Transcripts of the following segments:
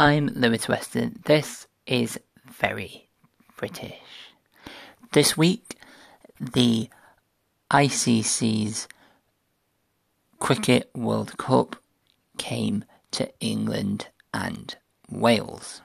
I'm Lewis Weston. This is very British. This week, the ICC's Cricket World Cup came to England and Wales.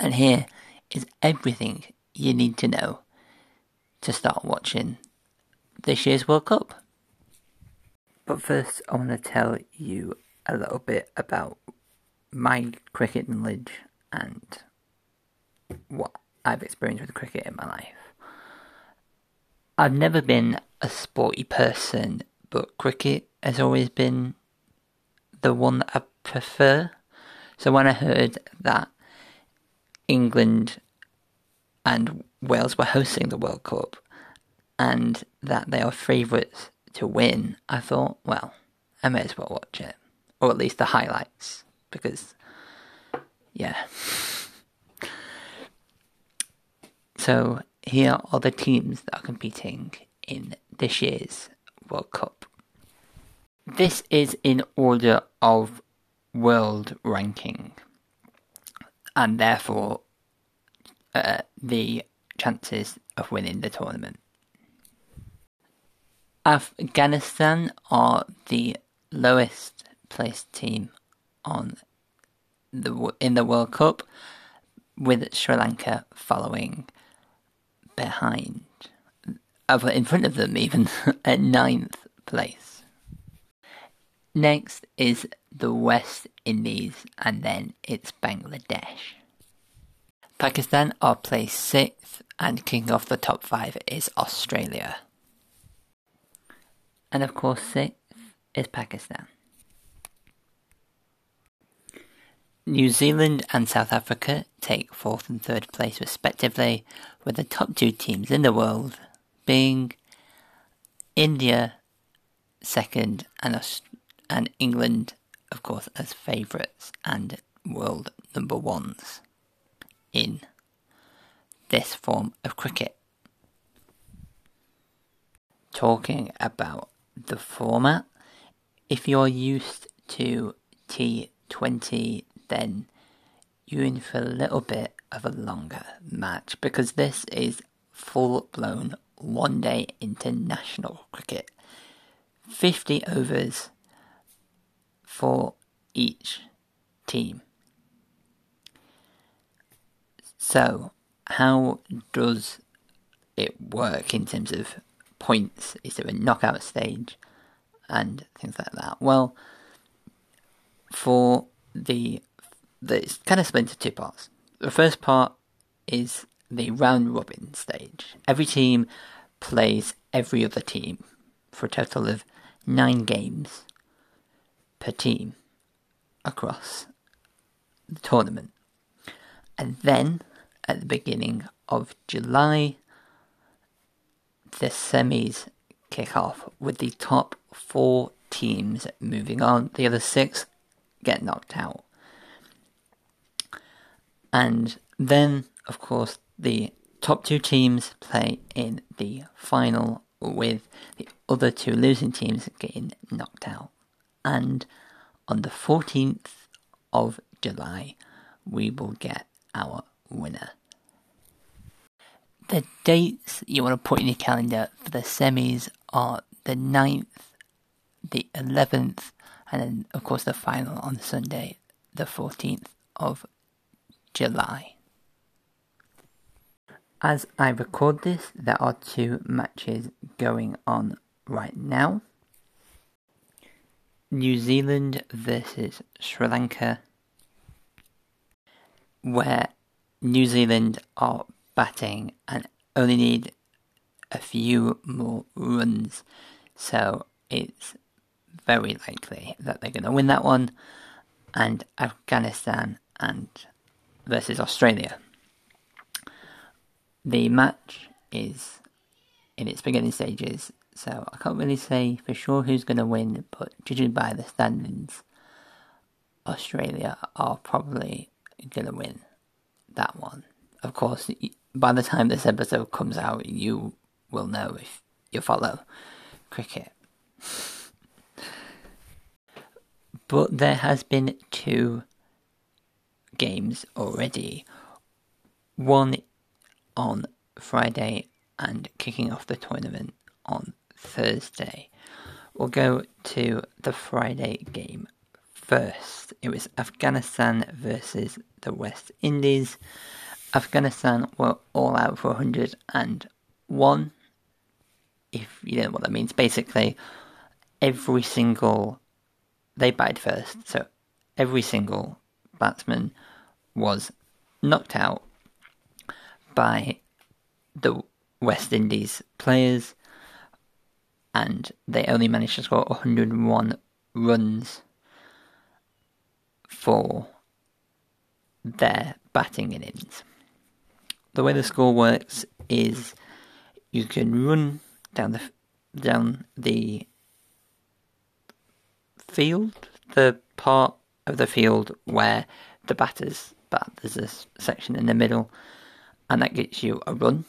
And here is everything you need to know to start watching this year's World Cup. But first, I want to tell you a little bit about my cricket knowledge and what I've experienced with cricket in my life. I've never been a sporty person, but cricket has always been the one that I prefer. So when I heard that England and Wales were hosting the World Cup and that they are favourites to win, I thought, well, I may as well watch it, or at least the highlights because, yeah. So here are the teams that are competing in this year's World Cup. This is in order of world ranking, and therefore uh, the chances of winning the tournament. Afghanistan are the lowest placed team on the in the World Cup, with Sri Lanka following behind, uh, in front of them even at ninth place. Next is the West Indies, and then it's Bangladesh. Pakistan are placed sixth, and king of the top five is Australia. And of course, sixth is Pakistan. New Zealand and South Africa take fourth and third place respectively, with the top two teams in the world being India second and and England, of course, as favourites and world number ones in this form of cricket. Talking about the format, if you're used to T20 then you're in for a little bit of a longer match because this is full blown one day international cricket. 50 overs for each team. So, how does it work in terms of points? Is there a knockout stage and things like that? Well, for the it's kind of split into two parts. The first part is the round robin stage. Every team plays every other team for a total of nine games per team across the tournament. And then at the beginning of July, the semis kick off with the top four teams moving on. The other six get knocked out. And then, of course, the top two teams play in the final with the other two losing teams getting knocked out. And on the 14th of July, we will get our winner. The dates you want to put in your calendar for the semis are the 9th, the 11th, and then, of course, the final on Sunday, the 14th of July. As I record this, there are two matches going on right now. New Zealand versus Sri Lanka, where New Zealand are batting and only need a few more runs, so it's very likely that they're going to win that one. And Afghanistan and versus Australia. The match is in its beginning stages, so I can't really say for sure who's going to win, but judging by the standings, Australia are probably going to win that one. Of course, by the time this episode comes out, you will know if you follow cricket. but there has been two games already. One on Friday and kicking off the tournament on Thursday. We'll go to the Friday game first. It was Afghanistan versus the West Indies. Afghanistan were all out for 101. If you know what that means, basically, every single. They batted first, so every single batsman was knocked out by the West Indies players, and they only managed to score 101 runs for their batting innings. The way the score works is you can run down the down the field, the part of the field where the batters bat. There's a section in the middle, and that gets you a run.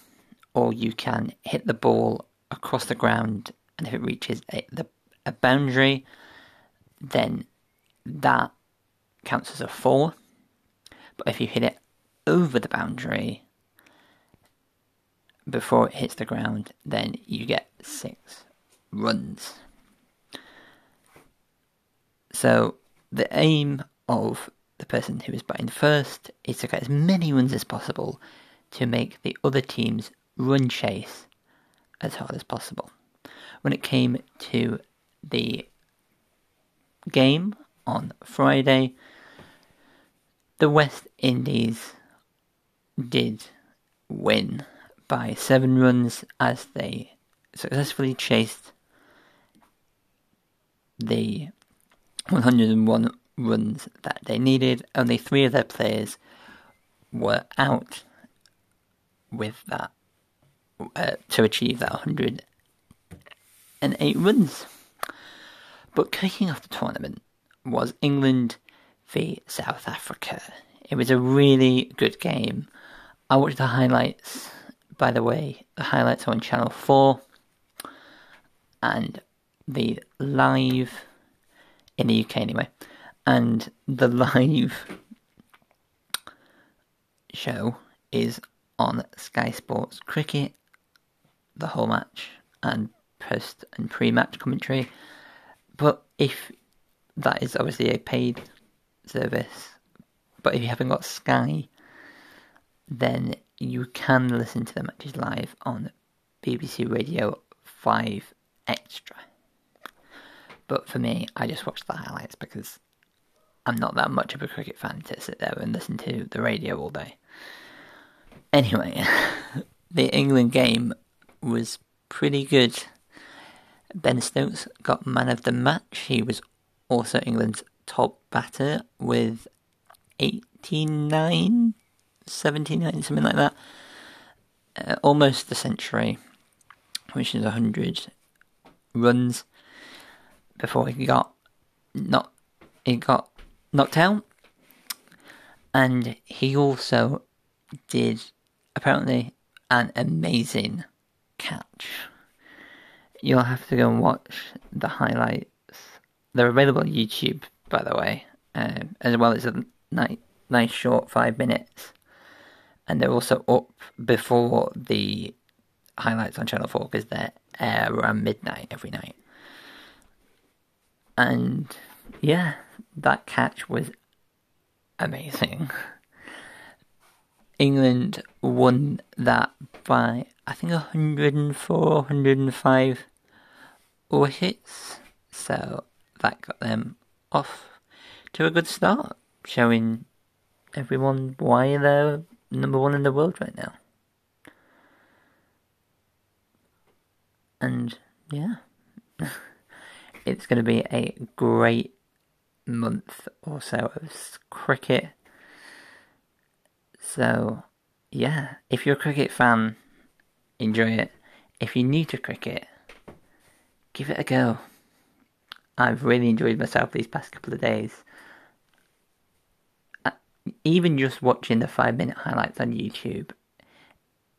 Or you can hit the ball across the ground, and if it reaches a, the, a boundary, then that counts as a four. But if you hit it over the boundary before it hits the ground, then you get six runs. So the aim of the person who is batting first is to get as many runs as possible to make the other team's run chase as hard as possible. When it came to the game on Friday, the West Indies did win by seven runs as they successfully chased the 101 runs that they needed. Only three of their players were out with that uh, to achieve that 108 runs. But kicking off the tournament was England v South Africa. It was a really good game. I watched the highlights, by the way, the highlights are on Channel 4 and the live in the UK anyway, and the live show is on Sky Sports Cricket, the whole match, and post and pre match commentary. But if that is obviously a paid service. But if you haven't got Sky, then you can listen to the matches live on BBC Radio 5 Extra. But for me, I just watch the highlights because I'm not that much of a cricket fan to sit there and listen to the radio all day. Anyway, the England game was pretty good. Ben Stokes got man of the match. He was also England's top batter with 89, 79, something like that. Uh, almost a century, which is 100 runs before he got not he got knocked out. And he also did apparently an amazing catch. You'll have to go and watch the highlights. They're available on YouTube by the way, um, as well as a nice, nice short five minutes. And they're also up before the highlights on Channel 4 because they're air around midnight every night. And yeah, that catch was amazing. England won that by I think 104, 105 wickets. So that got them off to a good start, showing everyone why they're number one in the world right now. And yeah, it's going to be a great month or so of cricket. So, yeah, if you're a cricket fan, enjoy it. If you're new to cricket, give it a go. I've really enjoyed myself these past couple of days. Uh, even just watching the five minute highlights on YouTube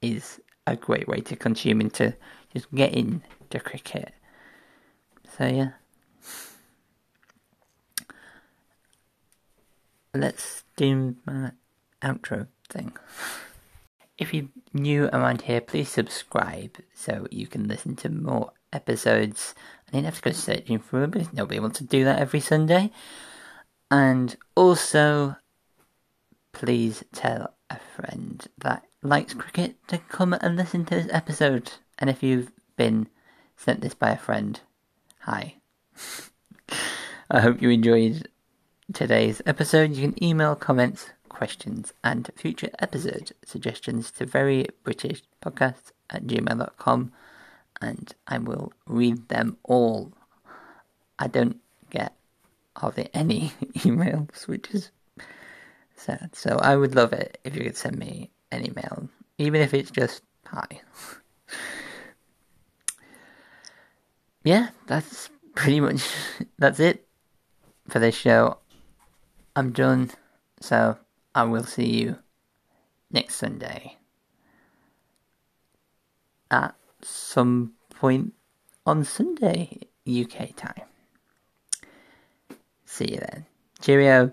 is a great way to consume and to just get into cricket. So, yeah. Let's do my outro thing. If you're new around here, please subscribe so you can listen to more episodes. I didn't have to go searching for them because nobody wants to do that every Sunday. And also, please tell a friend that likes cricket to come and listen to this episode. And if you've been sent this by a friend, hi. I hope you enjoyed today's episode. You can email comments, questions, and future episode suggestions to verybritishpodcast at gmail.com and I will read them all. I don't get hardly any emails, which is sad. So I would love it if you could send me an email, even if it's just hi. yeah, that's pretty much that's it for this show. I'm done, so I will see you next Sunday at some point on Sunday UK time. See you then. Cheerio.